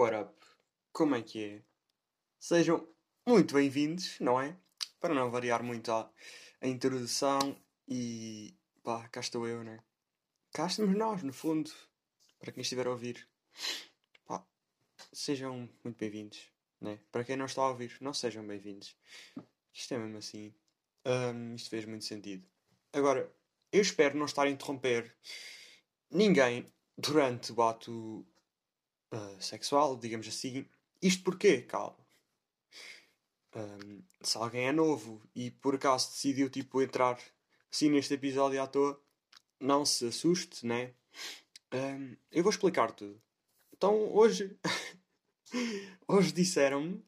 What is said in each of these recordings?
What up? Como é que é? Sejam muito bem-vindos, não é? Para não variar muito a, a introdução e pá, cá estou eu, né? Cá estamos nós, no fundo, para quem estiver a ouvir. Pá, sejam muito bem-vindos, né? Para quem não está a ouvir, não sejam bem-vindos. Isto é mesmo assim. Hum, isto fez muito sentido. Agora, eu espero não estar a interromper ninguém durante o ato uh, sexual, digamos assim. Isto porquê? Calma. Um, se alguém é novo e por acaso decidiu tipo entrar assim neste episódio à toa, não se assuste, né? Um, eu vou explicar tudo. Então hoje hoje disseram-me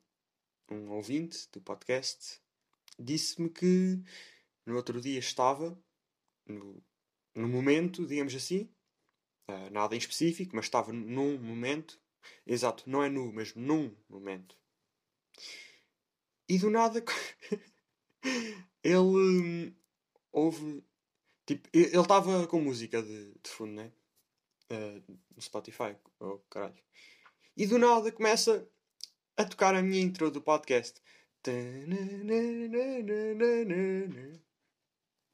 um ouvinte do podcast disse-me que no outro dia estava no, no momento, digamos assim, uh, nada em específico, mas estava num momento, exato, não é nu, mas num momento. E do nada ele hum, houve. Tipo, ele estava com música de, de fundo, né? Uh, no Spotify, oh caralho. E do nada começa a tocar a minha intro do podcast.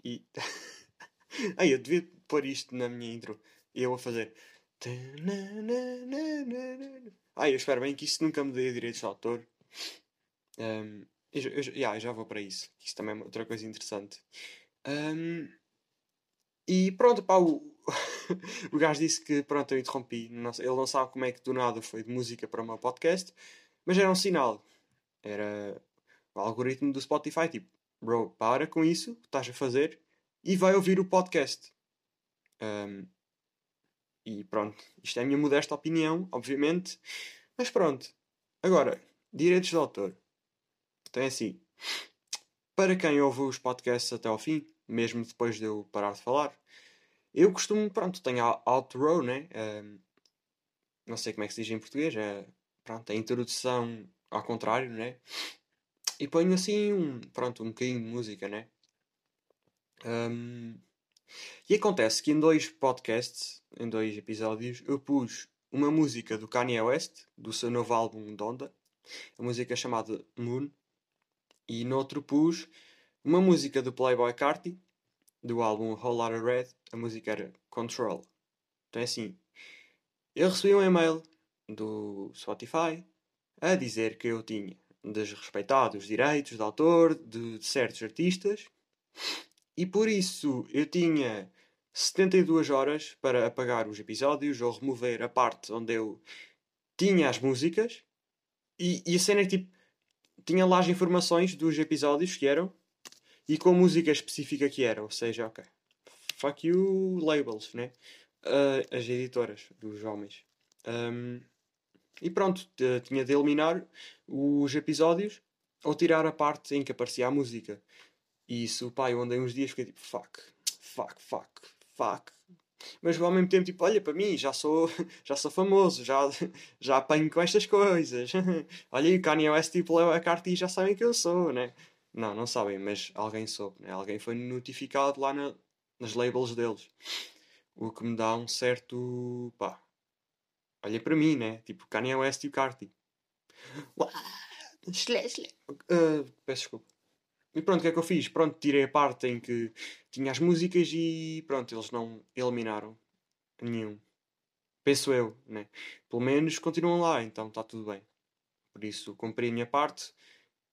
E. Ai, eu devia pôr isto na minha intro. Eu a fazer. Ai, eu espero bem que isso nunca me dê direitos de autor. Um, eu, eu, eu, já vou para isso. Isso também é outra coisa interessante. Um, e pronto, pá, o, o gajo disse que pronto, eu interrompi. Não, ele não sabe como é que do nada foi de música para o meu podcast, mas era um sinal. Era o algoritmo do Spotify, tipo, bro, para com isso estás a fazer e vai ouvir o podcast. Um, e pronto, isto é a minha modesta opinião, obviamente, mas pronto. Agora, direitos de autor. Então é assim, para quem ouve os podcasts até ao fim, mesmo depois de eu parar de falar, eu costumo, pronto, tenho a outro, né? Não sei como é que se diz em português, é, pronto, a introdução ao contrário, né? E ponho assim, um, pronto, um bocadinho de música, né? Um, e acontece que em dois podcasts, em dois episódios, eu pus uma música do Kanye West, do seu novo álbum Donda, a música chamada Moon, e no outro pus uma música do Playboy Carti, do álbum Whole Lotta Red, a música era Control. Então é assim, eu recebi um e-mail do Spotify a dizer que eu tinha desrespeitado os direitos de autor de certos artistas e por isso eu tinha 72 horas para apagar os episódios ou remover a parte onde eu tinha as músicas e, e a cena é tipo tinha lá as informações dos episódios que eram e com a música específica que era, ou seja, ok, fuck you labels, né? Uh, as editoras dos homens. Um, e pronto, tinha de eliminar os episódios ou tirar a parte em que aparecia a música. E isso, pá, eu andei uns dias fiquei tipo, fuck, fuck, fuck, fuck. Mas ao mesmo tempo, tipo, olha para mim, já sou, já sou famoso, já, já apanho com estas coisas. olha, o Kanye West tipo leva a carta e já sabem que eu sou, né? Não, não sabem, mas alguém soube, né? Alguém foi notificado lá na, nas labels deles. O que me dá um certo, pá, olha para mim, né? Tipo, Kanye West e o Carti. Uh, peço desculpa. E pronto, o que é que eu fiz? Pronto, tirei a parte em que tinha as músicas e pronto, eles não eliminaram nenhum. Penso eu, né? Pelo menos continuam lá, então está tudo bem. Por isso, cumpri a minha parte,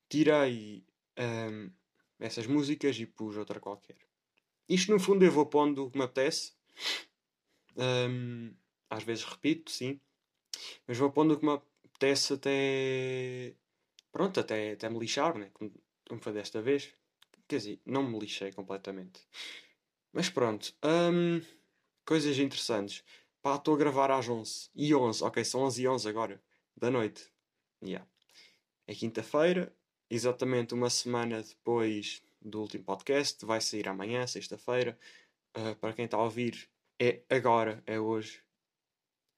tirei um, essas músicas e pus outra qualquer. Isto no fundo eu vou pondo o que me apetece. Um, às vezes repito, sim. Mas vou pondo o que me apetece até. Pronto, até, até me lixar, né? Como, foi desta vez. Quer dizer, não me lixei completamente. Mas pronto. Um, coisas interessantes. Pá, estou a gravar às 11 e 11. Ok, são 11 e 11 agora. Da noite. Yeah. É quinta-feira. Exatamente uma semana depois do último podcast. Vai sair amanhã, sexta-feira. Uh, para quem está a ouvir, é agora, é hoje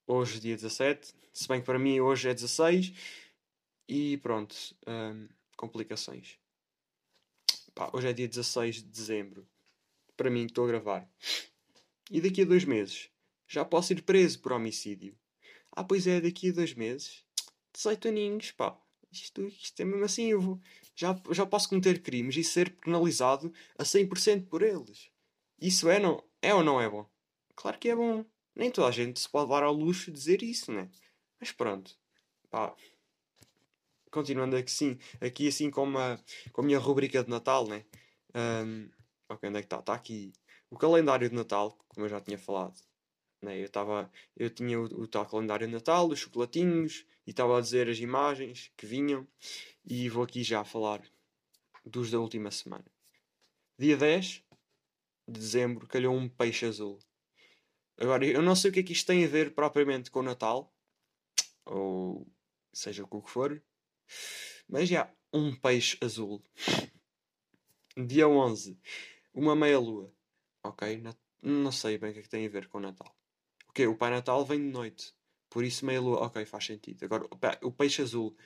hoje dia 17, se bem que para mim hoje é 16 e pronto, hum, complicações. Pá, hoje é dia 16 de dezembro, para mim estou a gravar. E daqui a dois meses já posso ir preso por homicídio. Ah, pois é, daqui a dois meses. 18 aninhos, pá. Isto, isto é mesmo assim, eu vou, já, já posso cometer crimes e ser penalizado a 100% por eles. Isso é, não, é ou não é bom? Claro que é bom. Nem toda a gente se pode dar ao luxo de dizer isso, né? Mas pronto. Pá. Continuando aqui, sim, aqui assim com, uma, com a minha rubrica de Natal, né? Um, ok, onde é que está? Está aqui. O calendário de Natal, como eu já tinha falado. Né? Eu, estava eu tinha o, o tal calendário de Natal, os chocolatinhos, e estava a dizer as imagens que vinham. E vou aqui já falar dos da última semana. Dia 10 de dezembro calhou um peixe azul. Agora, eu não sei o que é que isto tem a ver propriamente com o Natal, ou seja o que for, mas já, um peixe azul. Dia 11, uma meia-lua. Ok? Não sei bem o que é que tem a ver com o Natal. Ok, o Pai Natal vem de noite, por isso meia-lua. Ok, faz sentido. Agora, o peixe azul,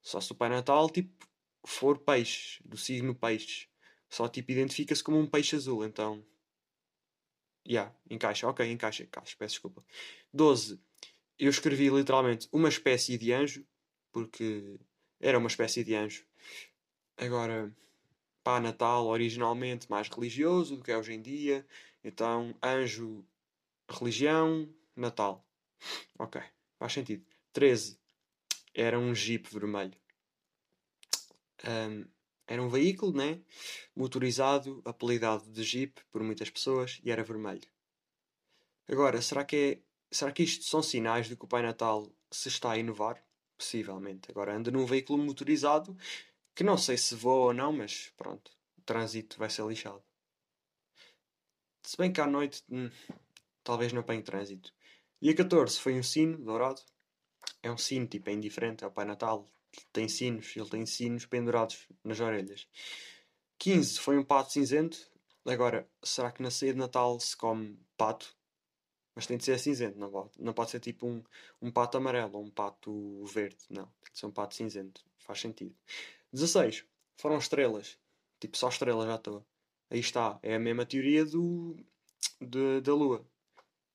só se o Pai Natal, tipo, for peixe, do signo peixe, só tipo identifica-se como um peixe azul, então Yeah, encaixa, ok, encaixa, encaixa, peço desculpa. 12. Eu escrevi literalmente uma espécie de anjo, porque era uma espécie de anjo. Agora, pá, Natal originalmente mais religioso do que é hoje em dia. Então, anjo, religião, Natal. Ok, faz sentido. 13. Era um jeep vermelho. Um, era um veículo, né? Motorizado, apelidado de Jeep por muitas pessoas e era vermelho. Agora, será que é, será que isto são sinais de que o Pai Natal se está a inovar? Possivelmente. Agora anda num veículo motorizado que não sei se voa ou não, mas pronto, o trânsito vai ser lixado. Se bem que à noite, hum, talvez não apanhe trânsito. Dia 14 foi um sino dourado. É um sino, tipo, é indiferente, é o Pai Natal, tem sinos, ele tem sinos pendurados nas orelhas. 15 foi um pato cinzento. Agora, será que na ceia de Natal se come pato? Mas tem de ser cinzento, não pode, não pode ser tipo um, um pato amarelo ou um pato verde. Não, tem de ser um pato cinzento. Faz sentido. 16 foram estrelas. Tipo, só estrelas já estou. Aí está. É a mesma teoria do, de, da lua.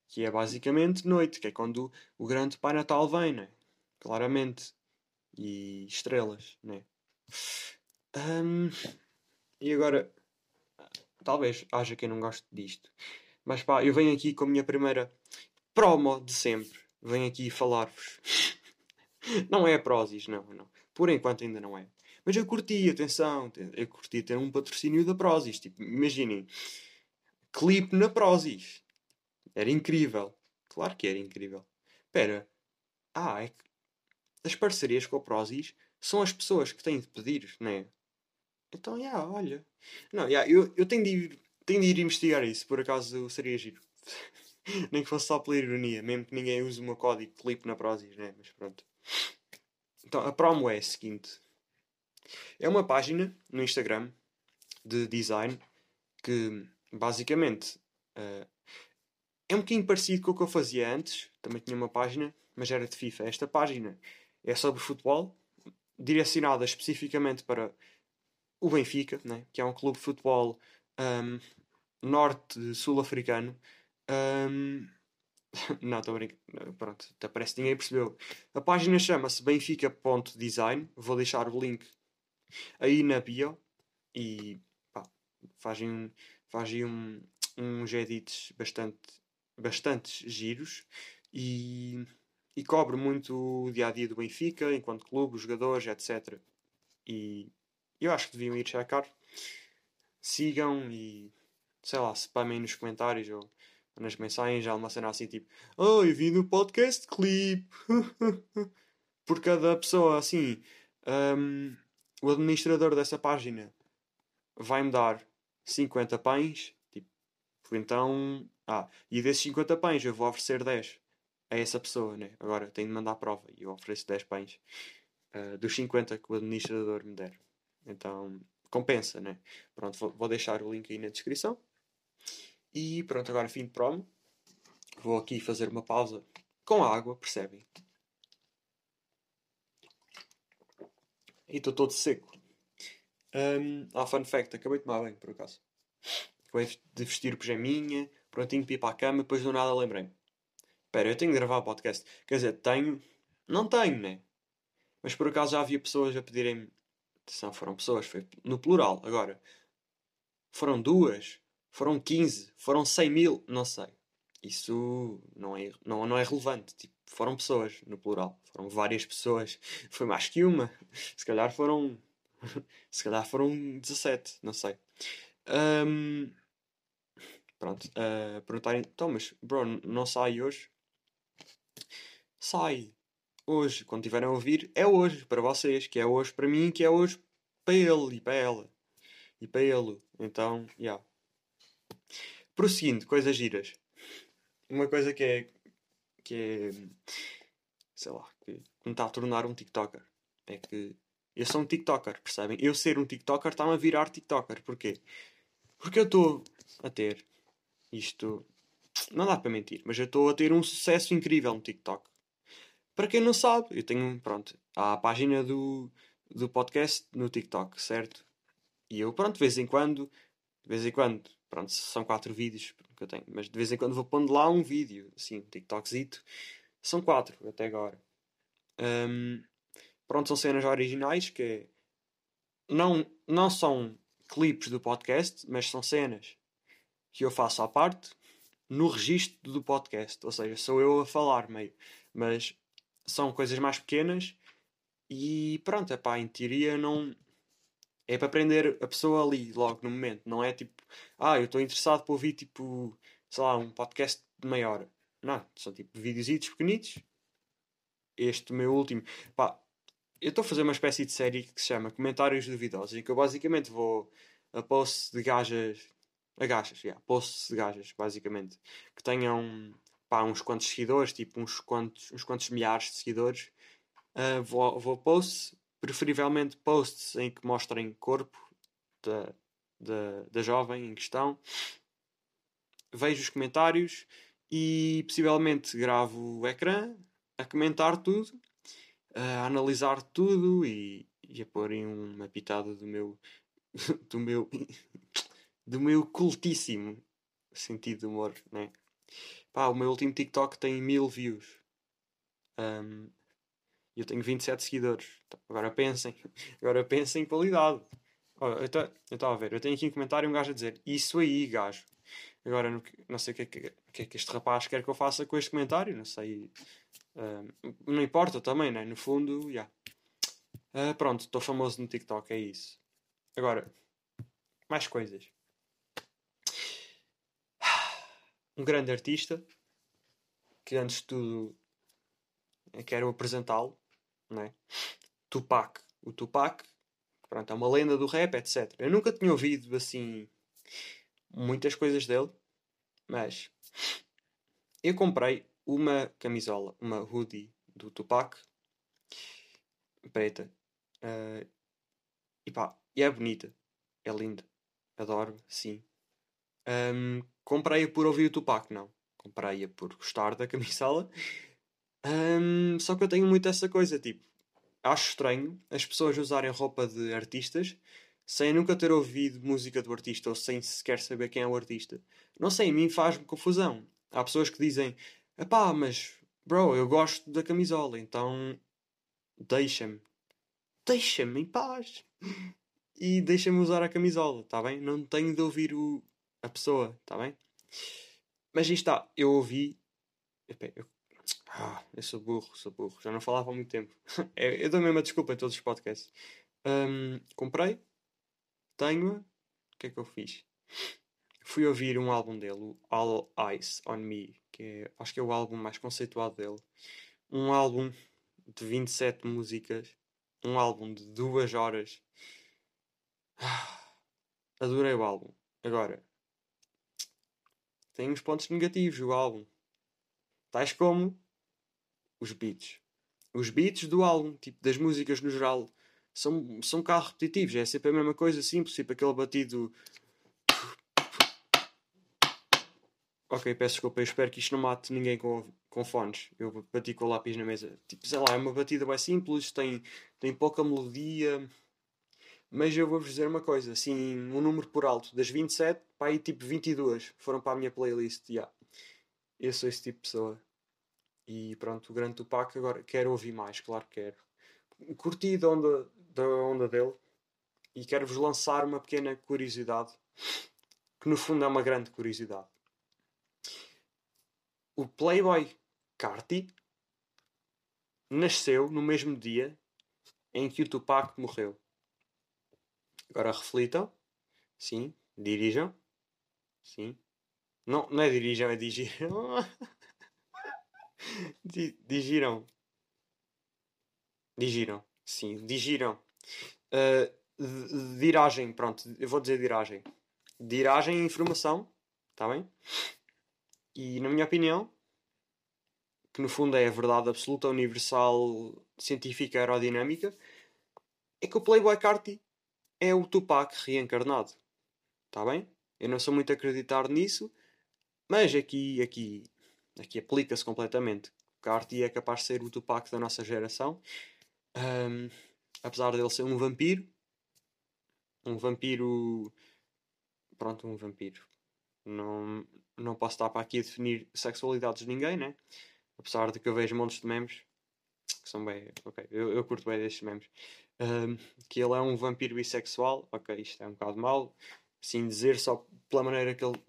Que é basicamente noite, que é quando o grande Pai Natal vem, né? Claramente e estrelas, né? Um, e agora, talvez haja quem não goste disto, mas pá, eu venho aqui com a minha primeira promo de sempre. Venho aqui falar-vos. não é a Prozis, não, não. Por enquanto ainda não é. Mas eu curti, atenção, eu curti ter um patrocínio da Prozis. Tipo, imaginem, clipe na Prozis. Era incrível. Claro que era incrível. Espera. Ah, é que as parcerias com a Prozis são as pessoas que têm de pedir, não é? Então, já, yeah, olha. Não, yeah, eu, eu tenho, de ir, tenho de ir investigar isso, por acaso seria giro. Nem que fosse só pela ironia, mesmo que ninguém use o meu código clipe na Prozis, né? Mas pronto. Então, a promo é a seguinte: é uma página no Instagram de design que basicamente uh, é um bocadinho parecido com o que eu fazia antes. Também tinha uma página, mas era de FIFA. Esta página é sobre futebol, direcionada especificamente para o Benfica, né? que é um clube de futebol um, norte-sul-africano. Um, não, estou a brincar. Pronto, até parece que ninguém percebeu. A página chama-se benfica.design. Vou deixar o link aí na bio. E pá, fazem, fazem um, uns edits bastante, bastante giros. E e cobre muito o dia a dia do Benfica, enquanto clube, os jogadores, etc. E eu acho que deviam ir checar. Sigam e sei lá, spamem nos comentários ou nas mensagens, já uma cena assim tipo: Oh, eu vi no podcast clip. Por cada pessoa assim, um, o administrador dessa página vai-me dar 50 pães. Tipo, então, ah, e desses 50 pães eu vou oferecer 10 a essa pessoa, né? Agora tenho de mandar a prova e eu ofereço 10 pães uh, dos 50 que o administrador me der. Então compensa, né? Pronto, vou, vou deixar o link aí na descrição. E pronto, agora fim de promo. Vou aqui fazer uma pausa com água, percebem? E estou todo seco. Um, ah, fun fact, acabei de tomar banho, por acaso. Acabei de vestir o pijaminha, prontinho para ir para a cama, depois do nada lembrei-me. Espera, eu tenho de gravar o podcast. Quer dizer, tenho. Não tenho, né? Mas por acaso já havia pessoas a pedirem-me. Atenção, foram pessoas, foi no plural. Agora, foram duas, foram 15, foram 100 mil, não sei. Isso não é, não, não é relevante. Tipo, foram pessoas, no plural. Foram várias pessoas. Foi mais que uma. Se calhar foram. Se calhar foram 17, não sei. Um, pronto. Uh, perguntarem, então, mas, bro, não sai hoje? Sai hoje. Quando tiverem a ouvir, é hoje para vocês, que é hoje para mim, que é hoje para ele e para ela. E para ele. Então, já. Yeah. Prosseguindo, coisas giras. Uma coisa que é. que é. sei lá, que me está a tornar um TikToker. É que eu sou um TikToker, percebem? Eu ser um TikToker está-me a virar TikToker. Porquê? Porque eu estou a ter isto. Não dá para mentir, mas eu estou a ter um sucesso incrível no TikTok. Para quem não sabe, eu tenho, pronto, há a página do, do podcast no TikTok, certo? E eu, pronto, de vez em quando, de vez em quando, pronto, são quatro vídeos que eu tenho, mas de vez em quando vou pondo lá um vídeo, assim, um TikTokzito. São quatro até agora. Um, pronto, são cenas originais que não, não são clipes do podcast, mas são cenas que eu faço à parte no registro do podcast. Ou seja, sou eu a falar meio. Mas são coisas mais pequenas e pronto, epá, em teoria não. É para aprender a pessoa ali, logo no momento. Não é tipo, ah, eu estou interessado para ouvir tipo, sei lá, um podcast de meia hora. Não, são tipo videozitos pequenitos. Este meu último, pá, eu estou a fazer uma espécie de série que se chama Comentários Duvidosos, em que eu basicamente vou a posts de gajas, a gajas, yeah, posts de gajas, basicamente, que tenham pá, uns quantos seguidores, tipo uns quantos, uns quantos milhares de seguidores, uh, vou, vou posts, preferivelmente posts em que mostrem corpo da, da, da jovem em questão. Vejo os comentários e possivelmente gravo o ecrã a comentar tudo, a analisar tudo e, e a pôr em uma pitada do meu do meu do meu cultíssimo sentido de humor, né? Pá, o meu último TikTok tem mil views. Um, eu tenho 27 seguidores. Então, agora pensem. Agora pensem em qualidade. eu estava a ver. Eu tenho aqui um comentário um gajo a dizer Isso aí, gajo. Agora, não, não sei o que, é que, que, é que este rapaz quer que eu faça com este comentário. Não sei. Um, não importa também, né? No fundo, já. Yeah. Uh, pronto, estou famoso no TikTok. É isso. Agora, mais coisas. um grande artista que antes de tudo quero apresentá-lo, né? Tupac. O Tupac, pronto, é uma lenda do rap, etc. Eu nunca tinha ouvido assim muitas coisas dele, mas eu comprei uma camisola, uma hoodie do Tupac preta uh, e pá, e é bonita, é linda, adoro, sim. Um, comprei-a por ouvir o Tupac, não. Comprei-a por gostar da camisola. Um, só que eu tenho muito essa coisa, tipo, acho estranho as pessoas usarem roupa de artistas sem nunca ter ouvido música do artista ou sem sequer saber quem é o artista. Não sei, a mim faz-me confusão. Há pessoas que dizem, pá, mas bro, eu gosto da camisola, então deixa-me. Deixa-me em paz. E deixa-me usar a camisola, tá bem? Não tenho de ouvir o, a pessoa, está bem? Mas isto está, eu ouvi. Eu, ah, eu sou burro, sou burro, já não falava há muito tempo. eu, eu dou a desculpa em todos os podcasts. Um, comprei, tenho-a. O que é que eu fiz? Fui ouvir um álbum dele, o All Eyes on Me, que é, acho que é o álbum mais conceituado dele. Um álbum de 27 músicas, um álbum de 2 horas. Ah, adorei o álbum. Agora, tem uns pontos negativos o álbum. Tais como os beats. Os beats do álbum, tipo das músicas no geral, são, são um carro repetitivos. É sempre a mesma coisa, simples, tipo aquele batido. Ok, peço desculpa, eu espero que isto não mate ninguém com, com fones. Eu bati com o lápis na mesa. Tipo, sei lá, é uma batida bem simples, tem, tem pouca melodia. Mas eu vou-vos dizer uma coisa, assim, um número por alto, das 27, para aí tipo 22 foram para a minha playlist, yeah. Eu sou esse tipo de pessoa. E pronto, o grande Tupac agora quero ouvir mais, claro que quero. curti da onda, da onda dele e quero-vos lançar uma pequena curiosidade que no fundo é uma grande curiosidade. O Playboy Carti nasceu no mesmo dia em que o Tupac morreu. Agora reflitam. Sim. Dirijam. Sim. Não, não é dirijam, é digiram. digiram. Digiram. Sim, digiram. Uh, diragem, pronto, eu vou dizer diragem. Diragem e informação, está bem? E na minha opinião, que no fundo é a verdade absoluta, universal, científica, aerodinâmica, é que o Playboy Carti é o Tupac reencarnado. Está bem? Eu não sou muito a acreditar nisso, mas aqui, aqui, aqui aplica-se completamente. O Carti é capaz de ser o Tupac da nossa geração. Um, apesar dele ser um vampiro, um vampiro. Pronto, um vampiro. Não, não posso estar para aqui a definir sexualidades de ninguém, né? Apesar de que eu vejo montes de memes que são bem. Ok, eu, eu curto bem destes memes. Um, que ele é um vampiro bissexual. Ok, isto é um bocado mau. Assim dizer, só pela maneira que ele.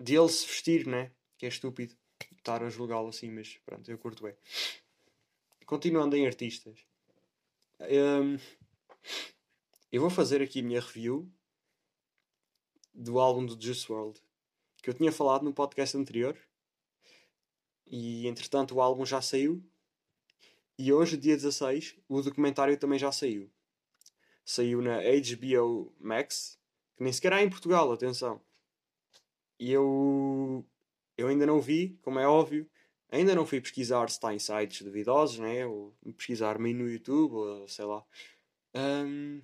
De ele se vestir, né? Que é estúpido estar a julgá-lo assim, mas pronto, eu curto bem. Continuando em artistas. Um, eu vou fazer aqui a minha review do álbum do Juice World que eu tinha falado no podcast anterior e entretanto o álbum já saiu e hoje, dia 16, o documentário também já saiu. Saiu na HBO Max, que nem sequer há em Portugal, atenção. E eu, eu ainda não vi, como é óbvio, ainda não fui pesquisar se está em sites duvidosos, né? ou pesquisar meio no YouTube, ou sei lá. Um,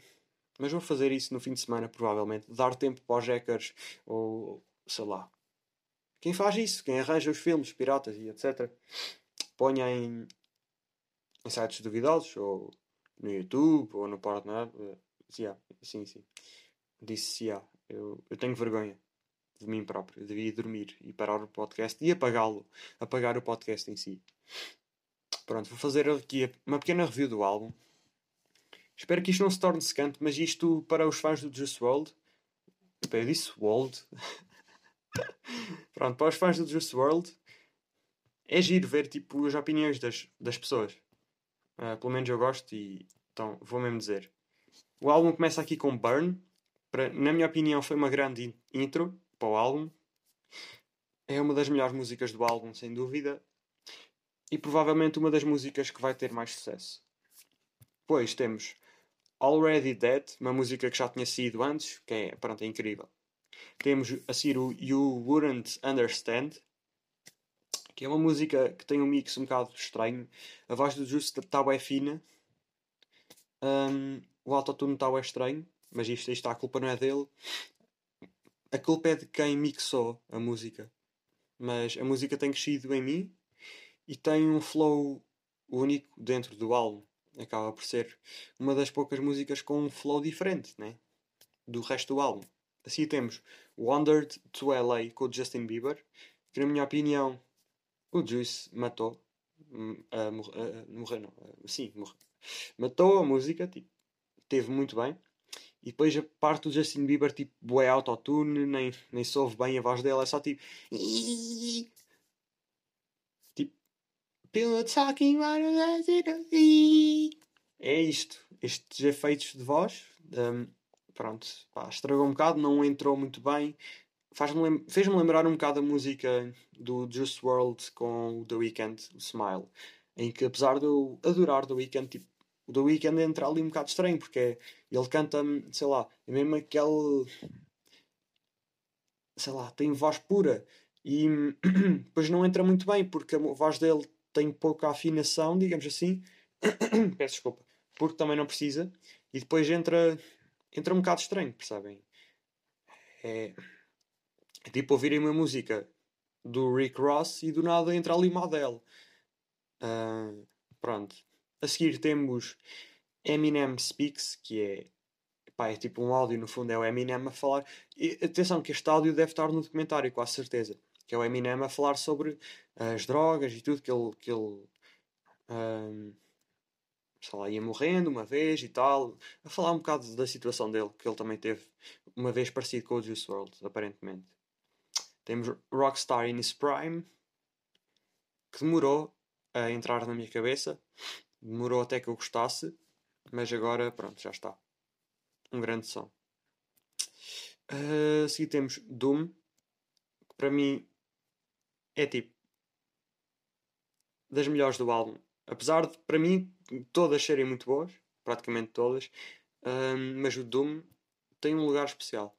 mas vou fazer isso no fim de semana, provavelmente. Dar tempo para os hackers, ou sei lá. Quem faz isso? Quem arranja os filmes piratas e etc. Ponha em, em sites duvidosos, ou no YouTube, ou no Pornhub. Uh, yeah, sim, sim. Disse yeah. Eu, eu tenho vergonha de mim próprio. Eu devia dormir e parar o podcast e apagá-lo. Apagar o podcast em si. Pronto, vou fazer aqui uma pequena review do álbum. Espero que isto não se torne secante, mas isto para os fãs do Just World. Eu disse World. Pronto, para os fãs do Just World é giro ver tipo, as opiniões das, das pessoas. Uh, pelo menos eu gosto e então vou mesmo dizer. O álbum começa aqui com Burn. Para, na minha opinião, foi uma grande intro para o álbum. É uma das melhores músicas do álbum, sem dúvida. E provavelmente uma das músicas que vai ter mais sucesso. Depois temos Already Dead, uma música que já tinha sido antes, que é, pronto, é incrível. Temos a seguir You Wouldn't Understand, que é uma música que tem um mix um bocado estranho. A voz do Justo está bem fina. Um, o autotune está bem estranho, mas isto, isto a culpa não é dele. A culpa é de quem mixou a música. Mas a música tem crescido em mim e tem um flow único dentro do álbum. Acaba por ser uma das poucas músicas com um flow diferente né? do resto do álbum. Assim temos Wandered to LA com Justin Bieber, que na minha opinião o Juice matou. Uh, morre, morreu, não. Sim, morreu. Matou a música, tipo, teve muito bem. E depois a parte do Justin Bieber, tipo, bué autotune, nem, nem se ouve bem a voz dela, é só tipo. Tipo. People talking É isto. Estes efeitos de voz. Um, pronto, pá, estragou um bocado, não entrou muito bem fez-me fez lembrar um bocado a música do Just World com o The Weeknd, o Smile, em que apesar de eu adorar The Weeknd, tipo, o The Weeknd entra ali um bocado estranho, porque ele canta, sei lá, é mesmo aquele. sei lá, tem voz pura e depois não entra muito bem, porque a voz dele tem pouca afinação, digamos assim. Peço desculpa, porque também não precisa, e depois entra, entra um bocado estranho, percebem? É é tipo ouvirem uma música do Rick Ross e do nada entra ali uma Adele. Uh, pronto. A seguir temos Eminem Speaks, que é, pá, é tipo um áudio, no fundo é o Eminem a falar. E atenção, que este áudio deve estar no documentário, com a certeza. Que é o Eminem a falar sobre as drogas e tudo que ele. Que ele um, sei lá, ia morrendo uma vez e tal, a falar um bocado da situação dele, que ele também teve uma vez parecido com o Juice WRLD, aparentemente. Temos Rockstar in his prime, que demorou a entrar na minha cabeça, demorou até que eu gostasse, mas agora, pronto, já está. Um grande som. Uh, a seguir temos Doom, que para mim é tipo das melhores do álbum. Apesar de, para mim, todas serem muito boas, praticamente todas, um, mas o Doom tem um lugar especial.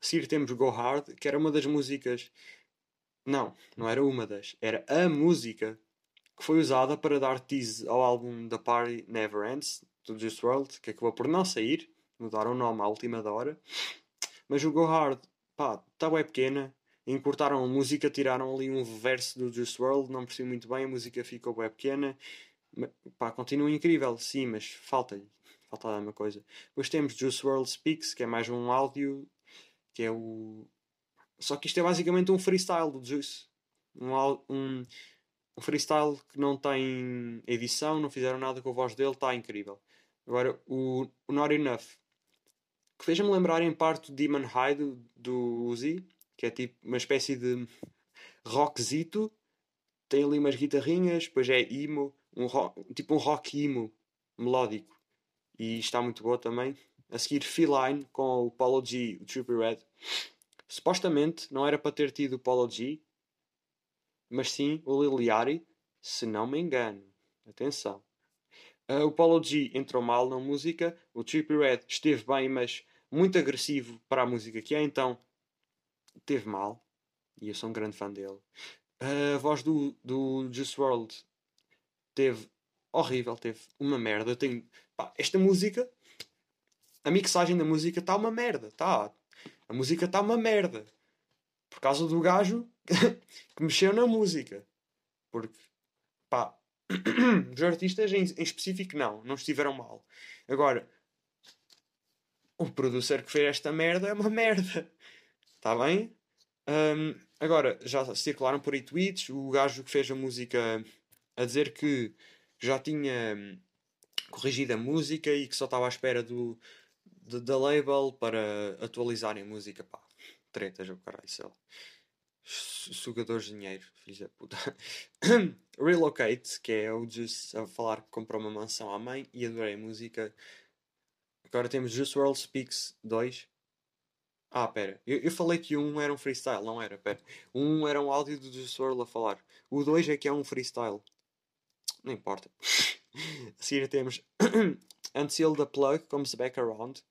A seguir temos Go Hard, que era uma das músicas. Não, não era uma das, era a música que foi usada para dar tease ao álbum The Party Never Ends, do Juice WRLD, que acabou por não sair, mudaram o nome à última da hora. Mas o Go Hard, pá, está bem pequena, encurtaram a música, tiraram ali um verso do Juice WRLD, não percebi muito bem, a música ficou bem pequena. Pá, continua incrível, sim, mas falta-lhe. Falta alguma coisa. Depois temos Juice WRLD Speaks, que é mais um áudio, que é o... Só que isto é basicamente um freestyle do Juice. Um, um, um freestyle que não tem edição, não fizeram nada com a voz dele, está incrível. Agora, o, o Not Enough, que fez-me lembrar em parte Demon High do, Uzi, que é tipo uma espécie de rockzito, tem ali umas guitarrinhas, depois é emo, um rock, tipo um rock emo melódico. E está muito boa também. A seguir, Feline com o Polo G, o Trippy Red. Supostamente não era para ter tido o Polo G, mas sim o Liliari, se não me engano. Atenção. Uh, o Polo G entrou mal na música, o Trippy Red esteve bem, mas muito agressivo para a música que é, então teve mal. E eu sou um grande fã dele. A voz do, do Juice WRLD teve horrível, teve uma merda. Eu tenho. Pá, esta música. A mixagem da música está uma merda. Tá. A música está uma merda. Por causa do gajo que mexeu na música. Porque. Pá. Os artistas em, em específico não. Não estiveram mal. Agora. O producer que fez esta merda é uma merda. Está bem? Um, agora, já circularam por aí tweets. O gajo que fez a música a dizer que já tinha hum, corrigido a música e que só estava à espera do, da label para atualizarem a música. Pá, tretas, o caralho, sei lá. Sugadores de dinheiro, filho da puta. Relocate, que é o Juice a falar que comprou uma mansão à mãe e adorei a música. Agora temos Juice World Speaks 2, ah, pera. Eu, eu falei que um era um freestyle, não era, pera. Um era um áudio do Swirl a falar. O dois é que é um freestyle. Não importa. a seguir temos Until the Plug Comes Back Around,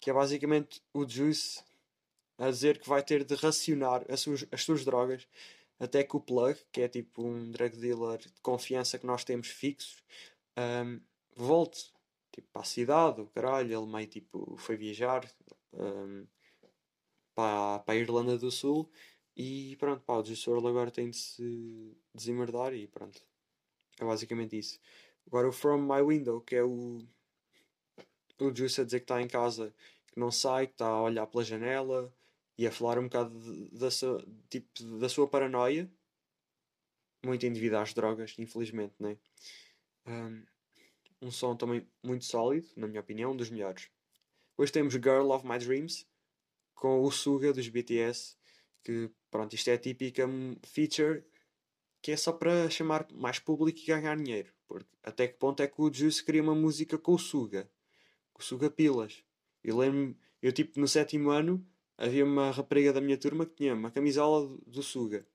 que é basicamente o Juice a dizer que vai ter de racionar as suas, as suas drogas até que o Plug, que é tipo um drug dealer de confiança que nós temos fixos, um, volte tipo, para a cidade, o caralho. Ele meio tipo foi viajar. Um, para, para a Irlanda do Sul e pronto, pá, o WRLD agora tem de se desemerdar e pronto. É basicamente isso. Agora o From My Window, que é o, o Juice a dizer que está em casa, que não sai, que está a olhar pela janela e a falar um bocado da sua, tipo, da sua paranoia. Muito indevido às drogas, infelizmente, né? Um, um som também muito sólido, na minha opinião, um dos melhores. Depois temos Girl of My Dreams, com o Suga dos BTS, que pronto, isto é a típica feature que é só para chamar mais público e ganhar dinheiro. Porque até que ponto é que o Juice queria uma música com o Suga? Com o Suga Pilas. Eu lembro, eu tipo no sétimo ano havia uma rapariga da minha turma que tinha uma camisola do, Suga.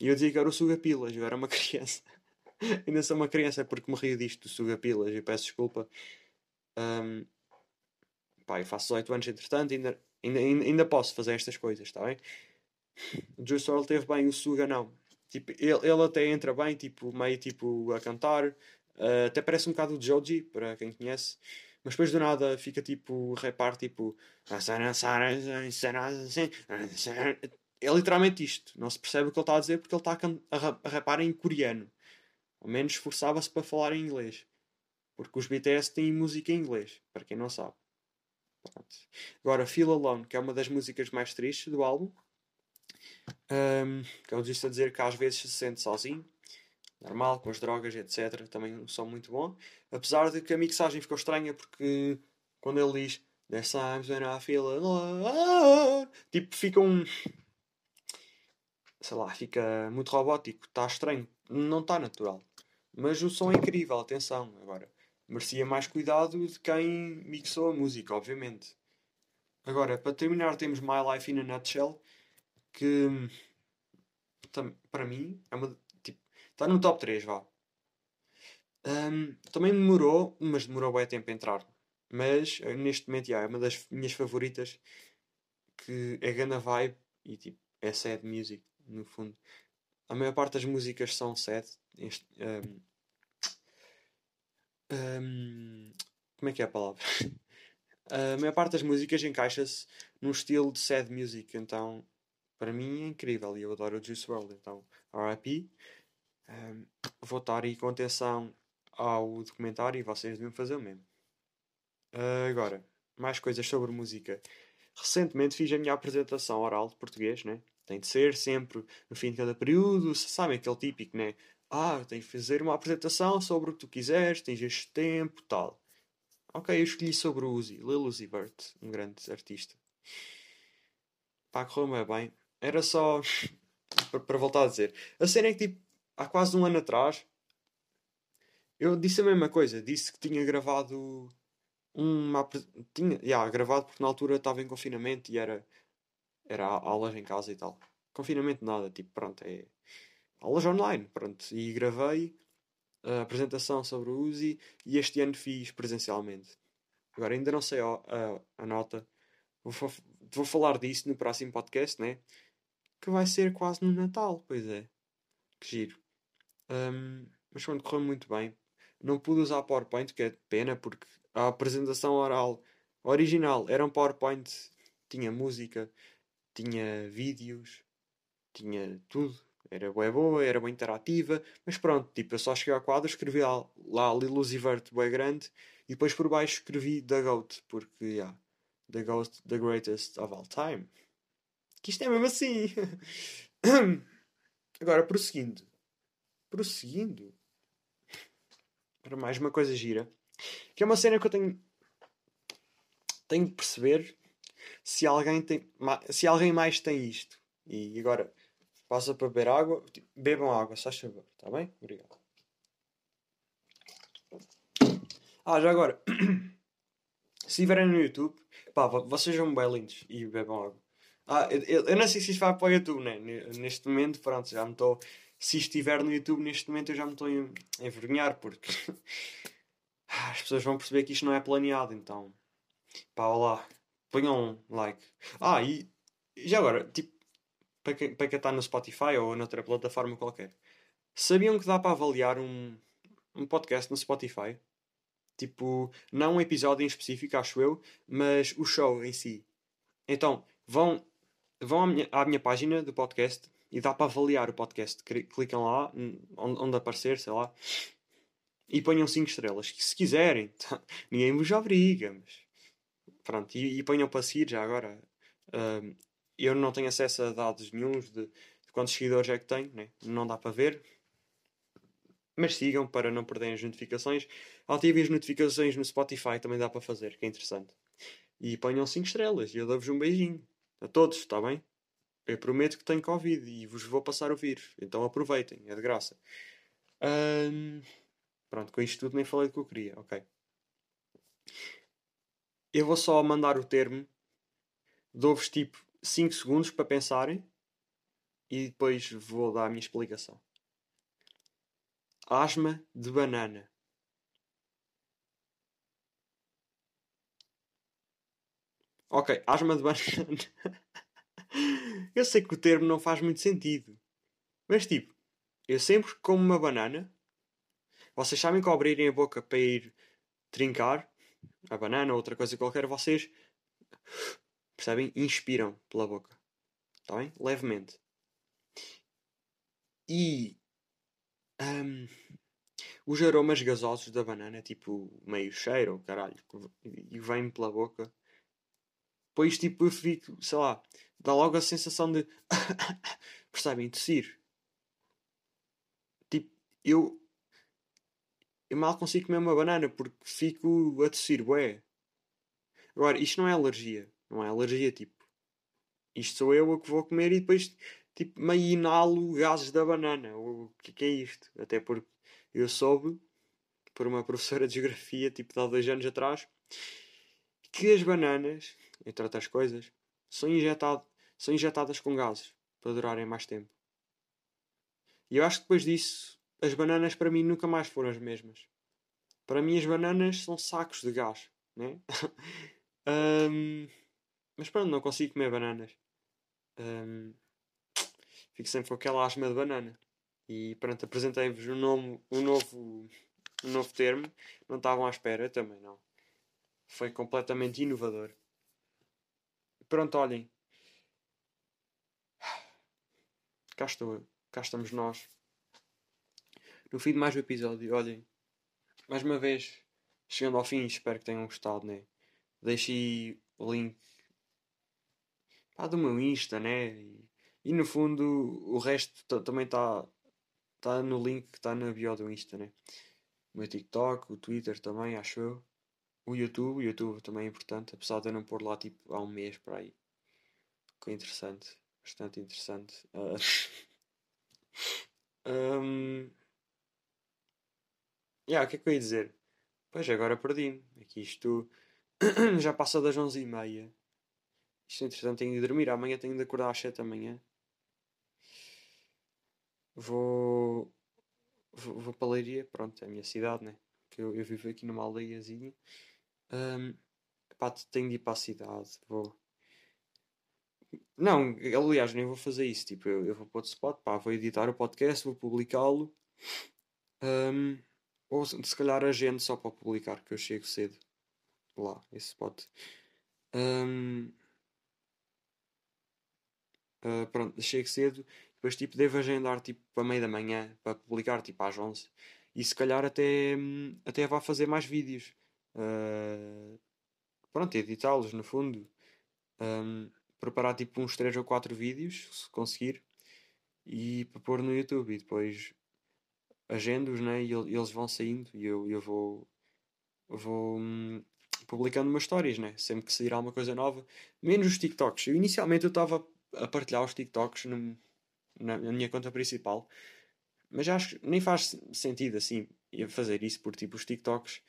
E eu dizia que era o Suga Pilas, eu era uma criança. ainda sou uma criança porque me disto do Suga Pilas e peço desculpa. Um, pá, eu faço 18 anos entretanto, ainda Ainda, ainda, posso fazer estas coisas, está bem? O Juice WRLD teve bem, o Suga não. Tipo, ele, ele até entra bem, tipo, meio tipo a cantar. Uh, até parece um bocado o Joji, para quem conhece. Mas depois do nada fica tipo, repar tipo. É literalmente isto. Não se percebe o que ele está a dizer porque ele está a, rapar em coreano. Ao menos esforçava-se para falar em inglês. Porque os BTS têm música em inglês, para quem não sabe. Pronto. Agora, Feel Alone, que é uma das músicas mais tristes do álbum. Um, que ele disse a dizer que às vezes se sente sozinho. Normal, com as drogas, etc. Também um som muito bom. Apesar de que a mixagem ficou estranha porque quando ele diz There's times when I feel alone, tipo, fica um. Sei lá, fica muito robótico, está estranho, não está natural. Mas o som é incrível, atenção. Agora, merecia mais cuidado de quem mixou a música, obviamente. Agora, para terminar, temos My Life in a Nutshell, que para mim é uma. Está no top 3, vá. Um, também demorou, mas demorou bem tempo a entrar. Mas eh, neste momento é uma das minhas favoritas que é gana vibe e tipo, é sad music, no fundo. A maior parte das músicas são sad. Este, um, um, como é que é a palavra? a maior parte das músicas encaixa-se num estilo de sad music, então para mim é incrível e eu adoro o Juice WRLD. Então, RIP. Um, estar aí com atenção ao documentário e vocês deviam fazer o mesmo. Uh, agora, mais coisas sobre música. Recentemente fiz a minha apresentação oral de português, né? Tem de ser sempre no fim de cada período, sabem aquele típico, né? Ah, tens de fazer uma apresentação sobre o que tu quiseres, tens este tempo, tal. Ok, eu escolhi sobre o Uzi, Lil Uzi Vert, um grande artista. Pá, correu-me bem. Era só para voltar a dizer. A cena é que tipo, há quase um ano atrás eu disse a mesma coisa. Disse que tinha gravado uma. Tinha, yeah, gravado porque na altura estava em confinamento e era, era aulas em casa e tal. Confinamento nada, tipo, pronto, é aulas online, pronto. E gravei a apresentação sobre o Uzi e este ano fiz presencialmente. Agora ainda não sei a, a, a nota. Vou, vou falar disso no próximo podcast, né? Que vai ser quase no Natal, pois é. Que giro. Um, mas quando correu muito bem. Não pude usar PowerPoint, que é pena, porque a apresentação oral original era um PowerPoint, tinha música, tinha vídeos, tinha tudo. Era bem boa, era bem interativa, mas pronto, tipo, eu só cheguei ao quadro, escrevi lá, lá Lilusivert bem grande e depois por baixo escrevi The Goat, porque, yeah, The Goat, the greatest of all time. Que isto é mesmo assim. Agora, prosseguindo. Prosseguindo. Para mais uma coisa gira. Que é uma cena que eu tenho. Tenho de perceber se alguém, tem, se alguém mais tem isto. E agora passa para beber água. Tipo, bebam água, só favor. Está bem? Obrigado. Ah, já agora. se estiverem no YouTube, pá, vocês são bem lindos e bebam água. Ah, eu, eu, não sei se isto vai para o YouTube, né? Neste momento, pronto, já me estou. Se estiver no YouTube neste momento, eu já me estou a envergonhar porque as pessoas vão perceber que isto não é planeado, então pá, olá, ponham um like. Ah, e já agora, tipo, para quem, para quem está no Spotify ou noutra plataforma qualquer, sabiam que dá para avaliar um, um podcast no Spotify? Tipo, não um episódio em específico, acho eu, mas o show em si. Então, vão, vão à, minha, à minha página do podcast e dá para avaliar o podcast. Clicam lá, onde, onde aparecer, sei lá e ponham 5 estrelas. Se quiserem, ninguém vos obriga, mas pronto, e, e ponham para seguir já agora. Uh, eu não tenho acesso a dados nenhums de, de quantos seguidores é que tenho, né? não dá para ver. Mas sigam para não perderem as notificações. Ativem as notificações no Spotify, também dá para fazer, que é interessante. E ponham 5 estrelas e eu dou-vos um beijinho. A todos, está bem? Eu prometo que tenho Covid e vos vou passar o vírus. Então aproveitem, é de graça. Um... Pronto, com isto tudo nem falei do que eu queria, ok. Eu vou só mandar o termo, dou-vos tipo 5 segundos para pensarem e depois vou dar a minha explicação. Asma de banana. Ok, asma de banana. eu sei que o termo não faz muito sentido. Mas tipo, eu sempre como uma banana vocês sabem que ao abrirem a boca para ir trincar a banana ou outra coisa qualquer, vocês percebem? Inspiram pela boca. Está bem? Levemente. E um, os aromas gasosos da banana, tipo meio cheiro, caralho, e vem pela boca. Depois, tipo, eu fico, sei lá, dá logo a sensação de. percebem? Tossir eu. Eu mal consigo comer uma banana porque fico a tossir, bué. Agora, isto não é alergia. Não é alergia, tipo. Isto sou eu a que vou comer e depois, tipo, meio inalo gases da banana. O que, que é isto? Até porque eu soube, por uma professora de geografia, tipo, de há dois anos atrás, que as bananas, entre outras coisas, são, injetado, são injetadas com gases para durarem mais tempo. E eu acho que depois disso, as bananas para mim nunca mais foram as mesmas. Para mim, as bananas são sacos de gás, né? um, mas pronto, não consigo comer bananas. Um, fico sempre com aquela asma de banana. E pronto, apresentei-vos um, nome, um, novo, um novo termo. Não estavam à espera, também não. Foi completamente inovador. Pronto, olhem. Cá estou, cá estamos nós. No fim de mais um episódio, olhem. Mais uma vez, chegando ao fim, espero que tenham gostado, né? Deixei o link pá, do meu Insta, né? E, e no fundo, o resto também está tá no link que está na bio do Insta, né? O meu TikTok, o Twitter também, acho eu. O YouTube, o YouTube também é importante, apesar de eu não pôr lá tipo há um mês para aí. Ficou interessante, bastante interessante. Uh... um... Yeah, o que é que eu ia dizer? Pois agora perdi-me. Aqui isto já passa das 11h30. Isto é interessante, tenho de dormir. Amanhã tenho de acordar às 7 da manhã. Vou. Vou, vou para a Leiria, pronto, é a minha cidade, né? Que eu, eu vivo aqui numa aldeiazinha. Um, pá, tenho de ir para a cidade. Vou. Não, aliás, nem vou fazer isso. Tipo, eu, eu vou para outro spot, pá, vou editar o podcast, vou publicá-lo. Um, ou se calhar agendo só para publicar, que eu chego cedo lá, esse spot. Um, uh, pronto, chego cedo, depois tipo devo agendar tipo para meio da manhã para publicar tipo às 11 e se calhar até, até vá fazer mais vídeos. Uh, pronto, editá-los no fundo. Um, preparar tipo uns 3 ou 4 vídeos, se conseguir, e para pôr no YouTube e depois agendos né, e eles vão saindo e eu, eu vou, vou hum, publicando umas histórias, né? sempre que sair alguma coisa nova, menos os TikToks. Eu, inicialmente eu estava a partilhar os TikToks no, na, na, minha conta principal, mas acho que nem faz sentido assim fazer isso, porque tipo, os TikToks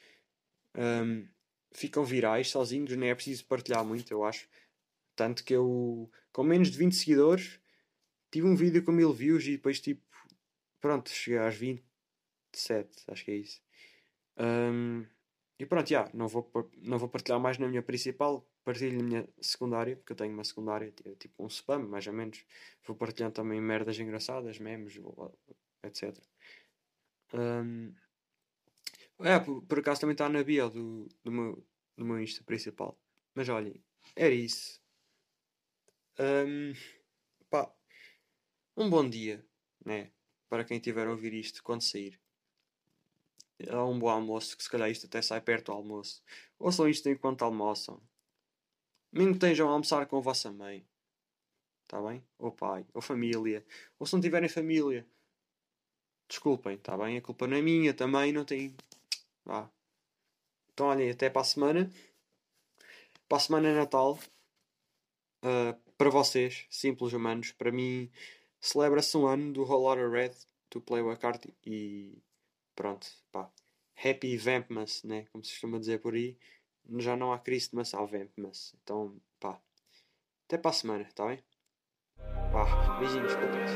um, ficam virais sozinhos, nem é preciso partilhar muito, eu acho. Tanto que eu, com menos de 20 seguidores, tive um vídeo com mil views e depois tipo, pronto, cheguei às 27, acho que é isso. Um, e pronto, já, não, vou, não vou partilhar mais na minha principal, partilho na minha secundária, porque eu tenho uma secundária, tipo um spam, mais ou menos. Vou partilhando também merdas engraçadas, memes, etc. Um, é, por, por acaso também está na bio do, do, meu, do meu Insta principal. Mas olhem, era isso. Um, pá, um bom dia, né? Para quem tiver a ouvir isto quando sair há um bom almoço, que se calhar isto até sai perto do almoço. Ouçam isto enquanto almoçam. Mesmo que estejam a almoçar com a vossa mãe. Está bem? Ou pai, ou família. Ou se não tiverem família. Desculpem, está bem? A culpa não é minha também, não tem. Vá. Então olhem, até para a semana. Para a semana é Natal. Uh, para vocês, simples humanos. Para mim, celebra-se um ano do Whole Red to Play Card e pronto, pá. Happy Vampmas, né? Como se costuma dizer por aí. Já não há Christmas, há Vampmas. Então, pá. Até para a semana, tá bem? Pá, beijinhos, putas.